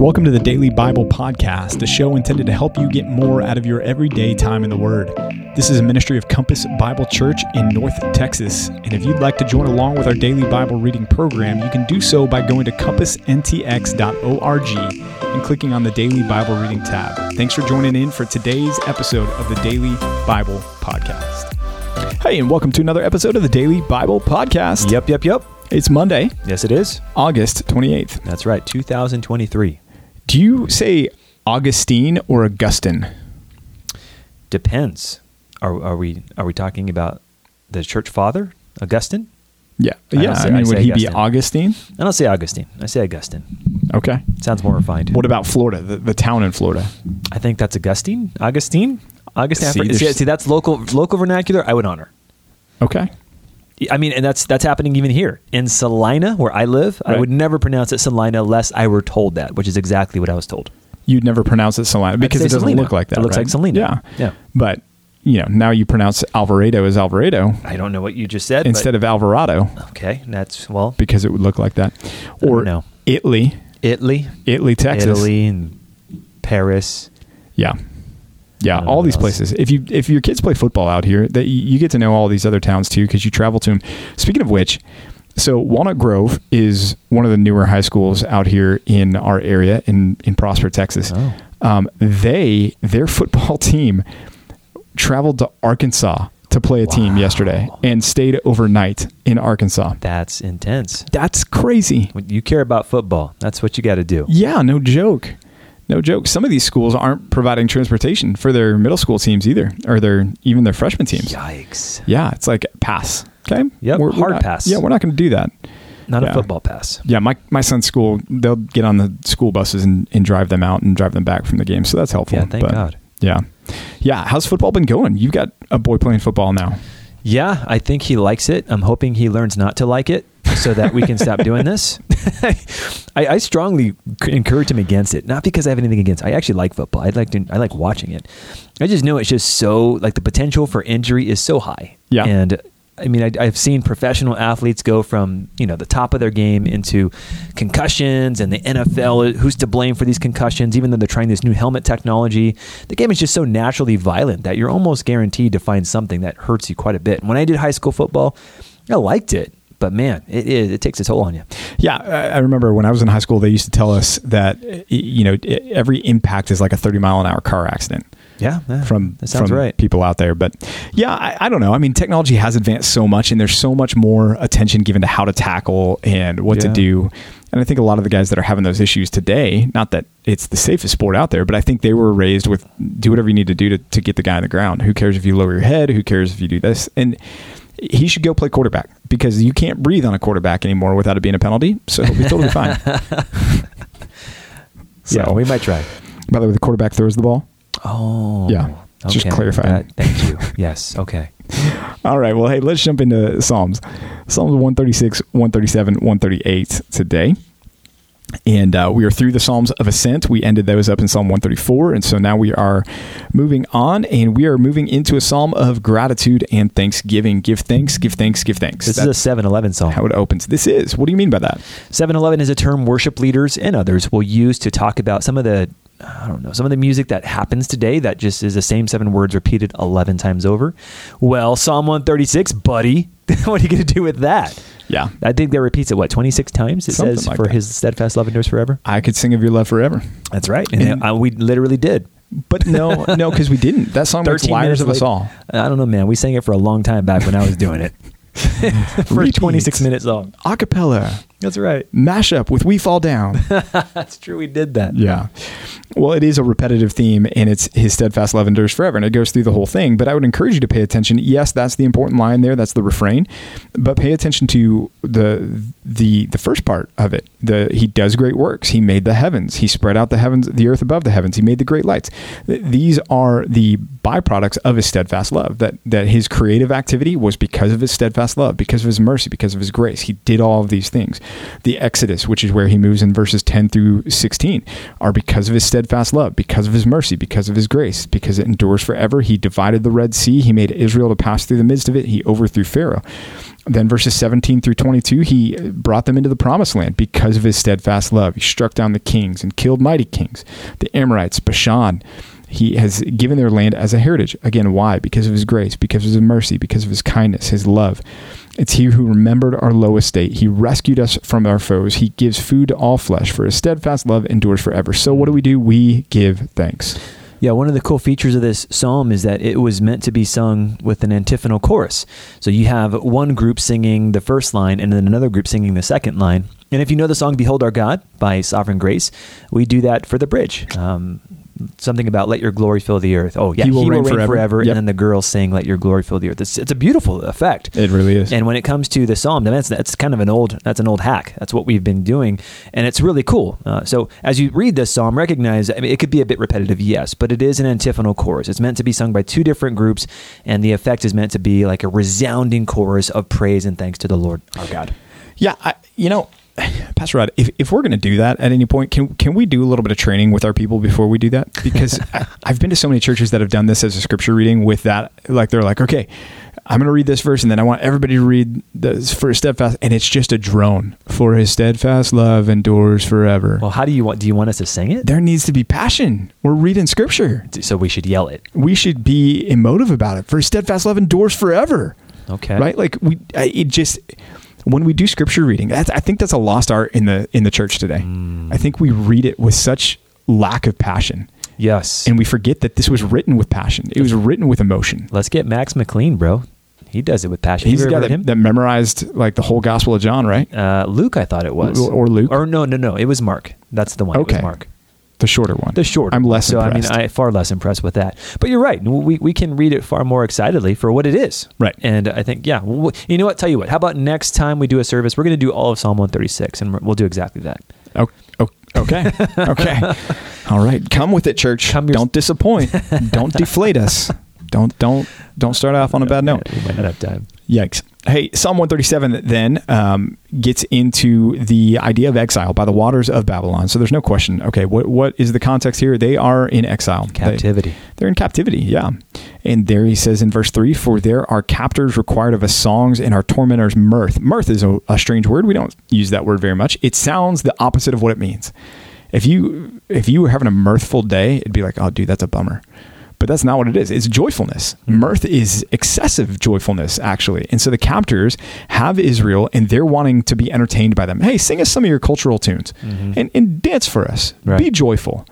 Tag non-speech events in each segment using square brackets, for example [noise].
Welcome to the Daily Bible Podcast, a show intended to help you get more out of your everyday time in the Word. This is a ministry of Compass Bible Church in North Texas. And if you'd like to join along with our daily Bible reading program, you can do so by going to compassntx.org and clicking on the Daily Bible Reading tab. Thanks for joining in for today's episode of the Daily Bible Podcast. Hey, and welcome to another episode of the Daily Bible Podcast. Yep, yep, yep. It's Monday, Yes, it is. August 28th. That's right. 2023. Do you say Augustine or Augustine? Depends. Are, are we are we talking about the church father, Augustine? Yeah. I yeah. say- I mean, I would he be Augustine. Augustine? I don't say Augustine. I say Augustine. Okay. Sounds more refined. What about Florida, the, the town in Florida? I think that's Augustine. Augustine. Augustine. See, See, see, see, that's local local vernacular. I would honor. Okay. I mean, and that's that's happening even here in Celina, where I live. I would never pronounce it Celina unless I were told that, which is exactly what I was told. You'd never pronounce it Celina because it doesn't Celina. look like that. It looks right? like Celina. Yeah. Yeah. But, you know, now you pronounce Alvarado as Alvarado I don't know what you just said. instead of Alvarado okay, that's well, because it would look like that. Or no, Italy, Italy, Italy, Texas. Italy, and Paris. Yeah. Yeah, I don't know all these else. places. If you if your kids play football out here, that you, get to know all these other towns too because you travel to them. Speaking of which, so Walnut Grove is one of the newer high schools out here in our area in in Prosper, Texas. Oh. Um, they their [laughs] football team traveled to Arkansas to play a team yesterday and stayed overnight in Arkansas. That's intense. That's crazy. When you care about football, that's what you got to do. Yeah, no joke. No joke. Some of these schools aren't providing transportation for their middle school teams either, or their even their freshman teams. Yikes! Yeah, it's like pass. Okay. Yep, hard not, pass. Yeah, we're not going to do that. Not Yeah. a football pass. Yeah, my my son's school, they'll get on the school buses and, and drive them out and drive them back from the game. So that's helpful. Yeah, thank God. Yeah. Yeah. How's football been going? You've got a boy playing football now. Yeah, I think he likes it. I'm hoping he learns not to like it so that we can stop doing this. [laughs] I, I strongly encourage him against it, not because I have anything against. I actually like football. I like to, I like watching it. I just know it's just so like the potential for injury is so high. Yeah. and I mean I, I've seen professional athletes go from you know the top of their game into concussions, and the NFL who's to blame for these concussions? Even though they're trying this new helmet technology, the game is just so naturally violent that you're almost guaranteed to find something that hurts you quite a bit. When I did high school football, I liked it, but man, it is it takes a toll on you. Yeah, I remember when I was in high school, they used to tell us that you know every impact is like a thirty mile an hour car accident. Yeah, yeah, from that sounds from right. people out there. But yeah, I, I don't know. I mean, technology has advanced so much, and there's so much more attention given to how to tackle and what to do. And I think a lot of the guys that are having those issues today, not that it's the safest sport out there, but I think they were raised with do whatever you need to do to, to get the guy on the ground. Who cares if you lower your head? Who cares if you do this? And he should go play quarterback because you can't breathe on a quarterback anymore without it being a penalty. So he'll be totally fine. [laughs] [laughs] Yeah, we might try. By the way, the quarterback throws the ball. Oh, Yeah, just okay. clarifying. That- thank you. Yes. Okay. [laughs] All right. Well, hey, let's jump into Psalms. Psalms 136, 137, 138 today. And uh, we are through the Psalms of Ascent. We ended those up in Psalm 134. And so now we are moving on and we are moving into a Psalm of gratitude and thanksgiving. Give thanks, give thanks, give thanks. This That's is a 7-Eleven song. how it opens. This is. What do you mean by that? 7-Eleven is a term worship leaders and others will use to talk about some of the I don't know, some of the music that happens today that just is the same seven words repeated 11 times over. Well, Psalm 136, buddy, [laughs] what are you going to do with that? Yeah. I think that repeats it what 26 times it Something says like for that. his steadfast love endures forever. I could sing of your love forever. That's right. And, And- uh, we literally did. But no, [laughs] no, because we didn't. That song 13 liars of us all. I don't know, man. We sang it for a long time back when I was doing it. [laughs] [laughs] for a Repeat. 26 minute song. Acapella, That's right. mashup with We Fall Down. [laughs] That's true. We did that. Yeah. Well, it is a repetitive theme and it's his steadfast love endures forever and it goes through the whole thing. But I would encourage you to pay attention. Yes, that's the important line there. That's the refrain. But pay attention to the the the first part of it. The he does great works. He made the heavens. He spread out the heavens, the earth above the heavens. He made the great lights. These are the byproducts of his steadfast love. That that his creative activity was because of his steadfast love, because of his mercy, because of his grace. He did all of these things. The Exodus, which is where he moves in verses 10 through 16, are because of his steadfast love, because of his mercy, because of his grace, because it endures forever. He divided the Red Sea. He made Israel to pass through the midst of it. He overthrew Pharaoh. Then verses 17 through 22, he brought them into the promised land because of his steadfast love. He struck down the kings and killed mighty kings, the Amorites, Bashan. He has given their land as a heritage. Again, why? Because of his grace, because of his mercy, because of his kindness, his love. It's he who remembered our low estate. He rescued us from our foes. He gives food to all flesh, for his steadfast love endures forever. So, what do we do? We give thanks. Yeah, one of the cool features of this psalm is that it was meant to be sung with an antiphonal chorus. So you have one group singing the first line and then another group singing the second line. And if you know the song Behold Our God by Sovereign Grace, we do that for the bridge. Um, something about let your glory fill the earth. Oh yeah, He will reign forever. Yep. and then the girls sing let your glory fill the earth. It's, it's a beautiful effect. It really is. And when it comes to the psalm, that's that's kind of an old that's an old hack. That's what we've been doing, and it's really cool. Uh, so as you read this psalm, recognize I mean, it could be a bit repetitive, yes, but it is an antiphonal chorus. It's meant to be sung by two different groups, and the effect is meant to be like a resounding chorus of praise and thanks to the Lord our God. Yeah, I, you know, Pastor Rod, if, if we're going to do that at any point, can can we do a little bit of training with our people before we do that? Because [laughs] I, I've been to so many churches that have done this as a scripture reading with that. Like they're like, okay, I'm going to read this verse, and then I want everybody to read this for steadfast, and it's just a drone. For his steadfast love endures forever. Well, how do you want? Do you want us to sing it? there needs to be passion. We're reading scripture. So we should yell it. We should be emotive about it. For his steadfast love endures forever. Okay. right? Like we, it just when we do scripture reading, that's, I think that's a lost art in the in the church today. I think we read it with such lack of passion, Yes. and we forget that this was written with passion. It was written with emotion. Let's get Max McLean, bro. He does it with passion. He's the guy that, him? that memorized like the whole Gospel of John, right? Uh, Luke, I thought it was, Or Luke. or no, no, no, it was Mark. That's the one. It Okay. was Mark. The shorter one. The short. I'm less So impressed. I mean, I far less impressed with that. But you're right. We we can read it far more excitedly for what it is. Right. And I think yeah. you know what? Tell you what. How about next time we do a service, we're going to do all of Psalm 136, and we'll do exactly that. Oh, oh, okay. [laughs] Okay. All right. Come with it, church. Come your- don't disappoint. [laughs] don't deflate us. Don't don't don't start off on a bad note. We might not have time. Yikes. Hey, Psalm 137 then um, gets into the idea of exile by the waters of Babylon. So there's no question. Okay, what what is the context here? They are in exile. They- Captivity. they're in captivity, yeah. And there he says in verse 3 For there are captors required of us songs and our tormentors mirth. Mirth is a, a strange word. We don't use that word very much. It sounds the opposite of what it means. If you if you were having a mirthful day, it'd be like, oh, dude, that's a bummer. But that's not what it is. It's joyfulness. Mirth is excessive joyfulness, actually. And so the captors have Israel and they're wanting to be entertained by them. Hey, sing us some of your cultural tunes and, and dance for us. Right. Be joyful.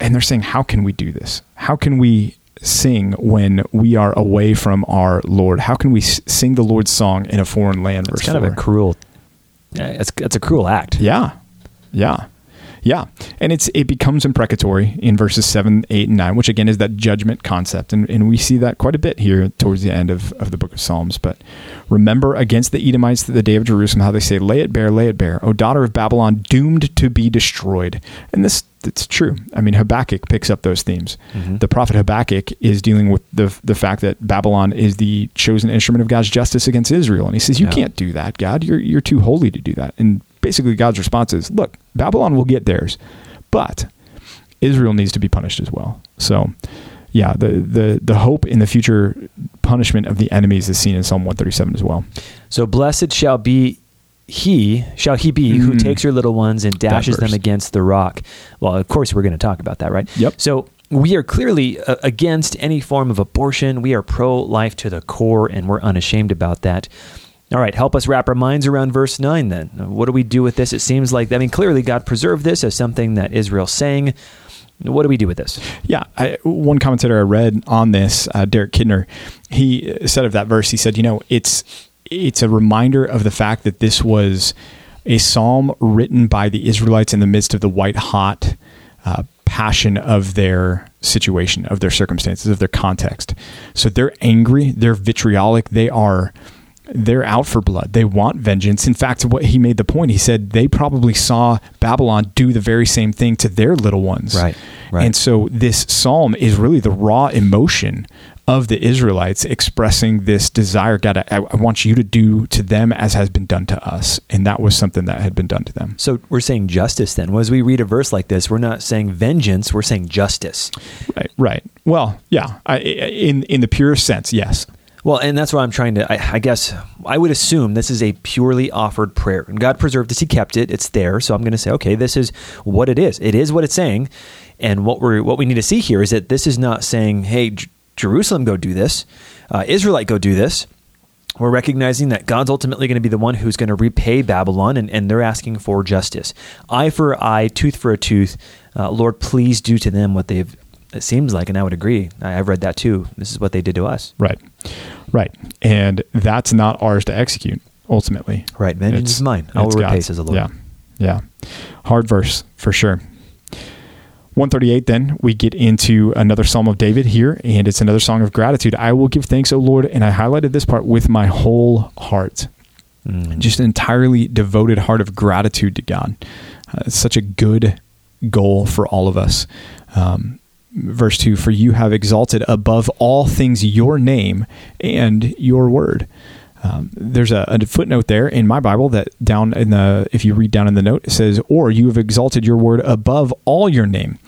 And they're saying, how can we do this? How can we sing when we are away from our Lord? How can we s- sing the Lord's song in a foreign land? It's kind of a cruel. uh, It's it's a cruel act. Yeah. Yeah. Yeah. And it's it becomes imprecatory in verses 7, 8, and 9, which again is that judgment concept. And, and we see that quite a bit here towards the end of, of the book of Psalms. But remember against the Edomites to the day of Jerusalem, how they say, Lay it bare, lay it bare, O daughter of Babylon, doomed to be destroyed. And this it's true. I mean, Habakkuk picks up those themes. Mhm. The prophet Habakkuk is dealing with the the fact that Babylon is the chosen instrument of God's justice against Israel, and he says, "You Yeah. can't do that, God. You're you're too holy to do that." And basically, God's response is, "Look, Babylon will get theirs, but Israel needs to be punished as well." So, yeah, the the the hope in the future punishment of the enemies is seen in Psalm 137 as well. So blessed shall be he, shall he be who Mm. takes your little ones and dashes them against the rock. Well, of course, we're going to talk about that, right? Yep. So we are clearly uh, against any form of abortion. We are pro life to the core, and we're unashamed about that. All right, help us wrap our minds around verse 9 then. What do we do with this? It seems like, I mean, clearly God preserved this as something that Israel sang. What do we do with this? Yeah, I, one commentator I read on this, uh, Derek Kidner, he said of that verse, he said, you know, it's it's a reminder of the fact that this was a psalm written by the Israelites in the midst of the white hot uh, passion of their situation, of their circumstances, of their context. So they're angry, they're vitriolic, they are they're out for blood. They want vengeance. In fact, what he made the point, he said they probably saw Babylon do the very same thing to their little ones. Right. Right. And so this psalm is really the raw emotion of the Israelites expressing this desire, God, I, I want you to do to them as has been done to us. And that was something that had been done to them. So we're saying justice then. As we read a verse like this, we're not saying vengeance, we're saying justice. Right. Right. Well, yeah. I, in in the purest sense, yes. Well, and that's what I'm trying to. I, I, guess I would assume this is a purely offered prayer, and God preserved this; He kept it. It's there, so I'm going to say, okay, this is what it is. It is what it's saying, and what we're, what we need to see here is that this is not saying, "Hey, J- Jerusalem, go do this," uh, Israelite, go do this. We're recognizing that God's ultimately going to be the one who's going to repay Babylon, and, and they're asking for justice. Eye for eye, tooth for a tooth. Uh, Lord, please do to them what they've it seems like, and I would agree. I, have read that too. This is what they did to us. Right, right, and that's not ours to execute. Ultimately, right. Vengeance it's, is mine. I will repay, says the Lord. Yeah, yeah. Hard verse for sure. 138 then we get into another psalm of david here and it's another song of gratitude i will give thanks o lord and i highlighted this part with my whole heart mm. just an entirely devoted heart of gratitude to god uh, it's such a good goal for all of us um, verse 2 For you have exalted above all things your name and your word. Um, there's a, a, footnote there in my Bible that down in the, if you read down in the note, it says, Or you have exalted your word above all your name.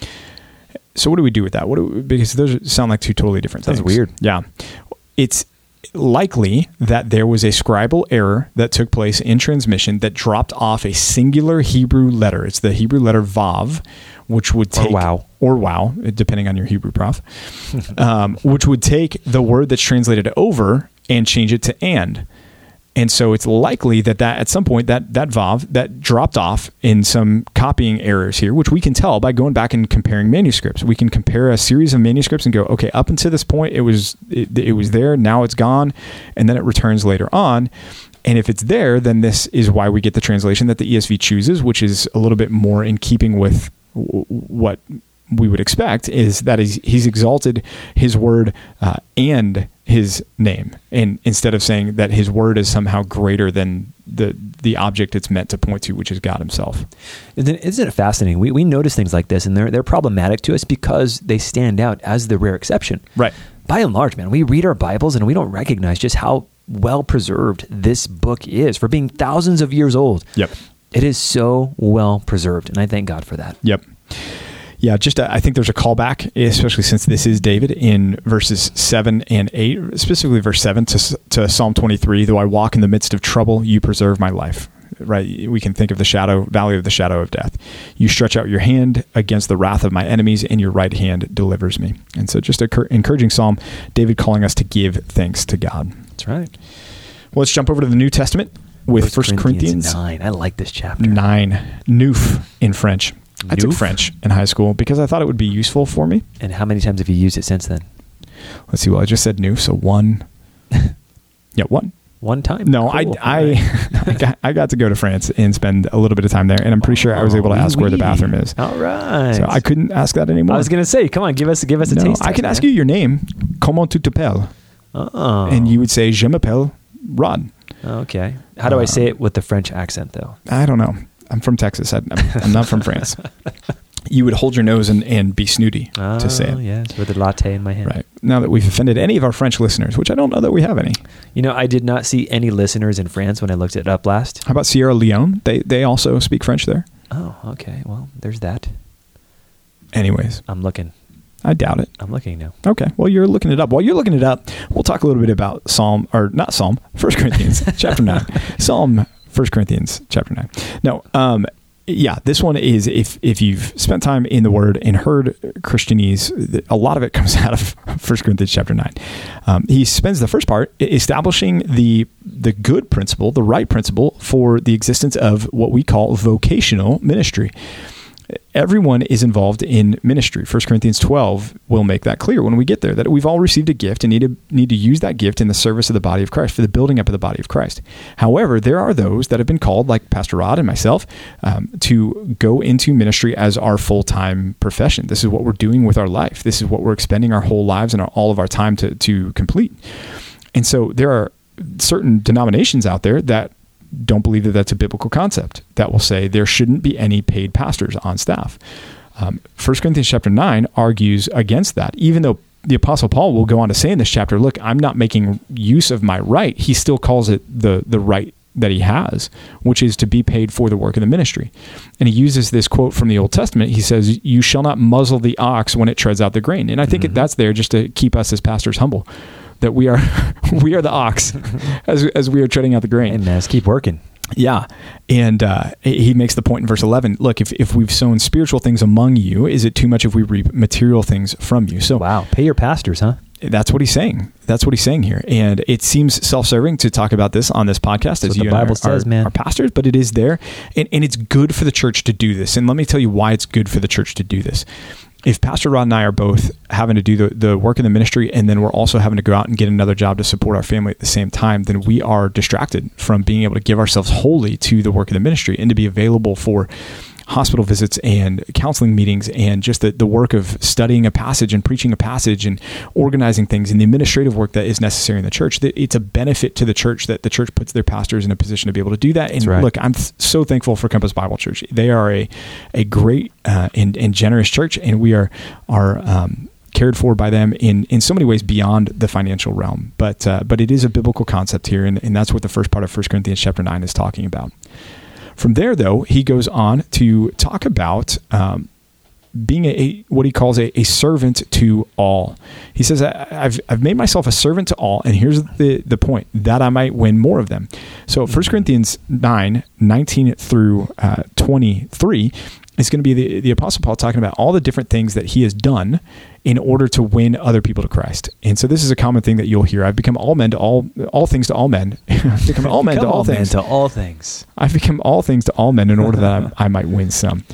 So what do we do with that? What we, because those sound like two totally different things. That's weird. Yeah. It's likely that there was a scribal error that took place in transmission that dropped off a singular Hebrew letter. It's the Hebrew letter Vav, which would take or wow or wow, depending on your Hebrew prof, [laughs] um, which would take the word that's translated over and change it to and. And so it's likely that, that at some point that that vav that dropped off in some copying errors here, which we can tell by going back and comparing manuscripts. We can compare a series of manuscripts and go, okay, up until this point it was it, it was there, now it's gone, and then it returns later on. And if it's there, then this is why we get the translation that the ESV chooses, which is a little bit more in keeping with what we would expect is that he's, he's exalted his word uh, and his name and instead of saying that his word is somehow greater than the the object it's meant to point to which is god himself. Isn't it fascinating? We, we notice things like this and they're, they're problematic to us because they stand out as the rare exception. Right. By and large man we read our bibles and we don't recognize just how well preserved this book is for being thousands of years old. Yep. It is so well preserved, and I thank God for that. Yep. Yeah, just uh, I think there's a callback, especially since this is David in verses seven and eight, specifically verse seven to, to Psalm 23. Though I walk in the midst of trouble, you preserve my life. Right, we can think of the shadow valley of the shadow of death. You stretch out your hand against the wrath of my enemies, and your right hand delivers me. And so, just an encouraging psalm. David calling us to give thanks to God. That's right. Well, let's jump over to the New Testament with First Corinthians, Corinthians, 9. I like this chapter. 9. Neuf in French. I took French in high school because I thought it would be useful for me. And how many times have you used it since then? Let's see. Well, I just said new, so one. [laughs] yeah, one. One time? No, cool. I, I, [laughs] I, got, I got to go to France and spend a little bit of time there, and I'm pretty sure I was able to ask where the bathroom is. All right. So I couldn't ask that anymore. I was going to say, come on, give us give us a no, taste. I can ask you your name. Comment tu t'appelles? Oh. And you would say, Je m'appelle Rod. Okay. How do I uh, say it with the French accent, though? I don't know. I'm from Texas. I, am not from France. [laughs] You would hold your nose and, and be snooty oh, to say it. yes, with a latte in my hand. Right. Now that we've offended any of our French listeners, which I don't know that we have any. You know, I did not see any listeners in France when I looked it up last. How about Sierra Leone? They they also speak French there. Oh, okay. Well, there's that. Anyways, I'm looking. I doubt it. I'm looking now. Okay. Well, you're looking it up. While you're looking it up, we'll talk a little bit about Psalm or not Psalm, First Corinthians [laughs] chapter nine. Psalm First Corinthians chapter nine. No, um, yeah, this one is if if you've spent time in the Word and heard Christianese, a lot of it [laughs] comes out of First Corinthians chapter nine. Um, he spends the first part establishing the the good principle, the right principle for the existence of what we call vocational ministry everyone is involved in ministry. 1 Corinthians 12 will make that clear when we get there that we've all received a gift and need to need to use that gift in the service of the body of Christ for the building up of the body of Christ. However, there are those that have been called, like Pastor Rod and myself, um, to go into ministry as our full time profession. This is what we're doing with our life. This is what we're expending our whole lives and our, all of our time to to complete. And so there are certain denominations out there that don't believe that that's a biblical concept that will say there shouldn't be any paid pastors on staff. Um, 1 Corinthians chapter 9 argues against that, even though the apostle paul will go on to say in this chapter look i'm not making use of my right he still calls it the the right that he has which is to be paid for the work of the ministry. And he uses this quote from the old testament. He says you shall not muzzle the ox when it treads out the grain. And i think Mhm. that's there just to keep us as pastors humble that we are [laughs] we are the ox [laughs] as, as we are treading out the grain Hey, man, let's keep working. yeah. And uh, he makes the point in verse 11 look, if, if we've sown spiritual things among you, is it too much if we reap material things from you? So Wow. Pay your pastors, huh? that's what he's saying. That's what he's saying here. And it seems self serving to talk about this on this podcast That's as you the and Bible are, says, are- man. Our pastors, but it is there. And, and it's good for the church to do this. And let me tell you why it's good for the church to do this. If Pastor Rod and I are both having to do the, the work in the ministry and then we're also having to go out and get another job to support our family at the same time, then we are distracted from being able to give ourselves wholly to the work of the ministry and to be available for hospital visits and counseling meetings and just the, the work of studying a passage and preaching a passage and organizing things and the administrative work that is necessary in the church. It's a benefit to the church that the church puts their pastors in a position to be able to do that. And right. look, I'm so thankful for Compass Bible Church. They are a, a great uh, and, and generous church, and we are are um, cared for by them in, in so many ways beyond the financial realm. But uh, but it is a biblical concept here, and, and that's what the first part of 1 Corinthians chapter nine is talking about. From there, though, he goes on to talk about um, being a, a- what he calls a, a servant to all. He says, I, I've, I've made myself a servant to all, and here's the, the point that I might win more of them. So 1 Corinthians 9, 19 through uh, 23 is going to be the, the Apostle Paul talking about all the different things that he has done in order to win other people to Christ. And so this is a common thing that you'll hear. I've become all men to all all things to all men. [laughs] I've become all men to Come all man, things. to all things. I've become all things to all men in order that I, I might win some.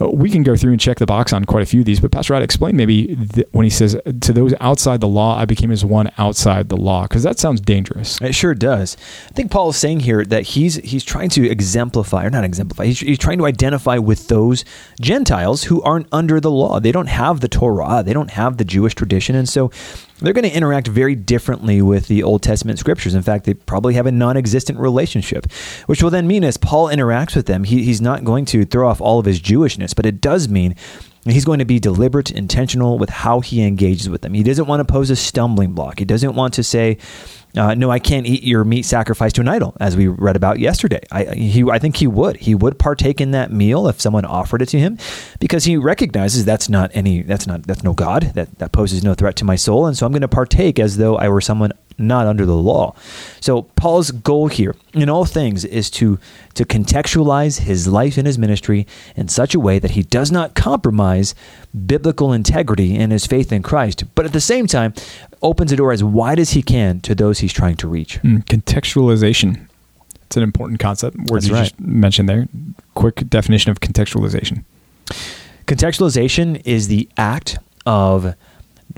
We can go through and check the box on quite a few of these, but Pastor Rod, explain maybe when he says, To those outside the law, I became as one outside the law, because that sounds dangerous. It sure does. I think Paul is saying here that he's he's trying to exemplify, or not exemplify. He's, he's trying to identify with those Gentiles who aren't under the law. They don't have the Torah. They don't have the Jewish tradition, and so they're going to interact very differently with the Old Testament scriptures. In fact, they probably have a non-existent relationship, which will then mean as Paul interacts with them, he, he's not going to throw off all of his Jewishness, but it does mean He's going to be deliberate, intentional with how he engages with them. He doesn't want to pose a stumbling block. He doesn't want to say, uh, "No, I can't eat your meat sacrificed to an idol," as we read about yesterday. I, he, I think he would. He would partake in that meal if someone offered it to him, because he recognizes that's not any, that's not, that's no God. That that poses no threat to my soul, and so I'm going to partake as though I were someone not under the law. So Paul's goal here in all things is to to contextualize his life and his ministry in such a way that he does not compromise biblical integrity and his faith in Christ, but at the same time opens a door as wide as he can to those he's trying to reach. Mm, contextualization. It's an important concept. Words That's you right. just mentioned there. Quick definition of contextualization. Contextualization is the act of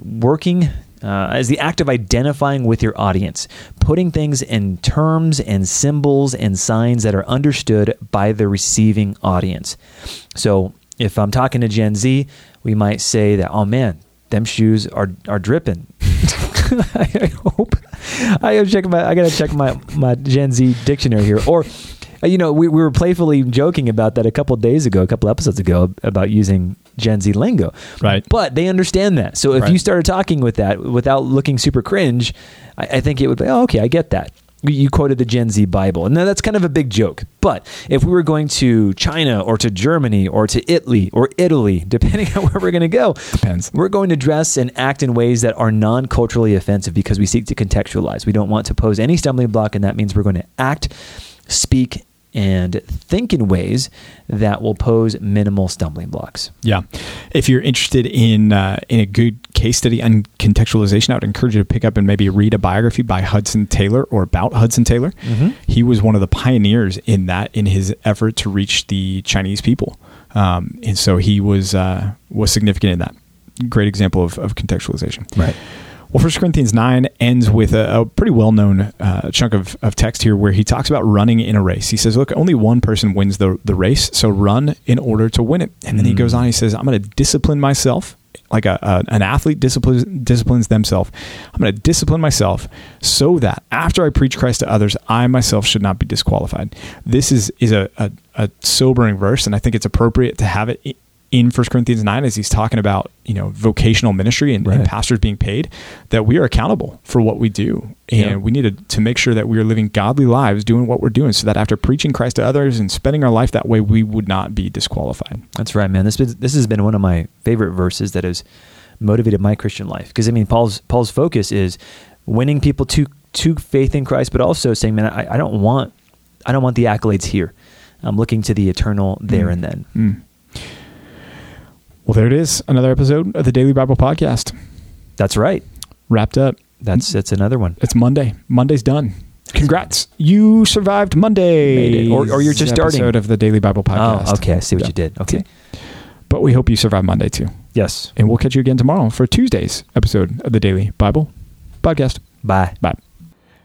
working uh, the act of identifying with your audience, putting things in terms and symbols and signs that are understood by the receiving audience. So, if I'm talking to Gen Z, we might say that, "Oh man, them shoes are are dripping." [laughs] I hope I gotta check my I gotta check my my Gen Z dictionary here, or Uh, you know, we, we were playfully joking about that a couple days ago, a couple episodes ago, about using Gen Z lingo. Right. But they understand that. So if Right. you started talking with that without looking super cringe, I, I think it would be, oh, okay, I get that. You- quoted the Gen Z Bible. And now that's kind of a big joke. But if we were going to China or to Germany or to Italy or Italy, [laughs] depending on where we're going to go, Depends. we're going to dress and act in ways that are non culturally offensive because we seek to contextualize. We don't want to pose any stumbling block, and that means we're going to act, speak, and think in ways that will pose minimal stumbling blocks. Yeah. If you're interested in uh, in a good case study on contextualization, I would encourage you to pick up and maybe read a biography by Hudson Taylor or about Hudson Taylor. Mhm. He was one of the pioneers in that in his effort to reach the Chinese people, um, and so he was uh, was significant in that. Great example of, of contextualization. Right. Well, First Corinthians 9 ends with a, a pretty well known uh, chunk of, of text here where he talks about running in a race. He says, Look, only one person wins the, the race, so run in order to win it. And then he Mm. goes on, he says, I'm going to discipline myself. Like a, a, an athlete disciplines, disciplines themselves. I'm going to discipline myself so that after I preach Christ to others, I myself should not be disqualified. This is, is a, a, a sobering verse, and I think it's appropriate to have it in 1 Corinthians 9 as he's talking about, you know, vocational ministry and, Right. and pastors being paid, that we are accountable for what we do. And Yeah. we need to, to make sure that we are living godly lives doing what we're doing so that after preaching Christ to others and spending our life that way, we would not be disqualified. That's right, man. This been, this has been one of my favorite verses that has motivated my Christian life. Because I mean, Paul's Paul's focus is winning people to to faith in Christ, but also saying, man, I, I don't want I don't want the accolades here. I'm looking to the eternal there Mm. and then. Mm. Well, there it is. Another episode of the Daily Bible Podcast. That's right. Wrapped up. That's that's another one. It's Monday. Monday's done. Congrats. You survived Monday. Or- or you're just starting. episode of the Daily Bible oh, Podcast. Oh, okay. I see what Yeah. you did. Okay. But we hope you survived Monday too. Yes. And we'll catch you again tomorrow for Tuesday's episode of the Daily Bible Podcast. Bye. Bye.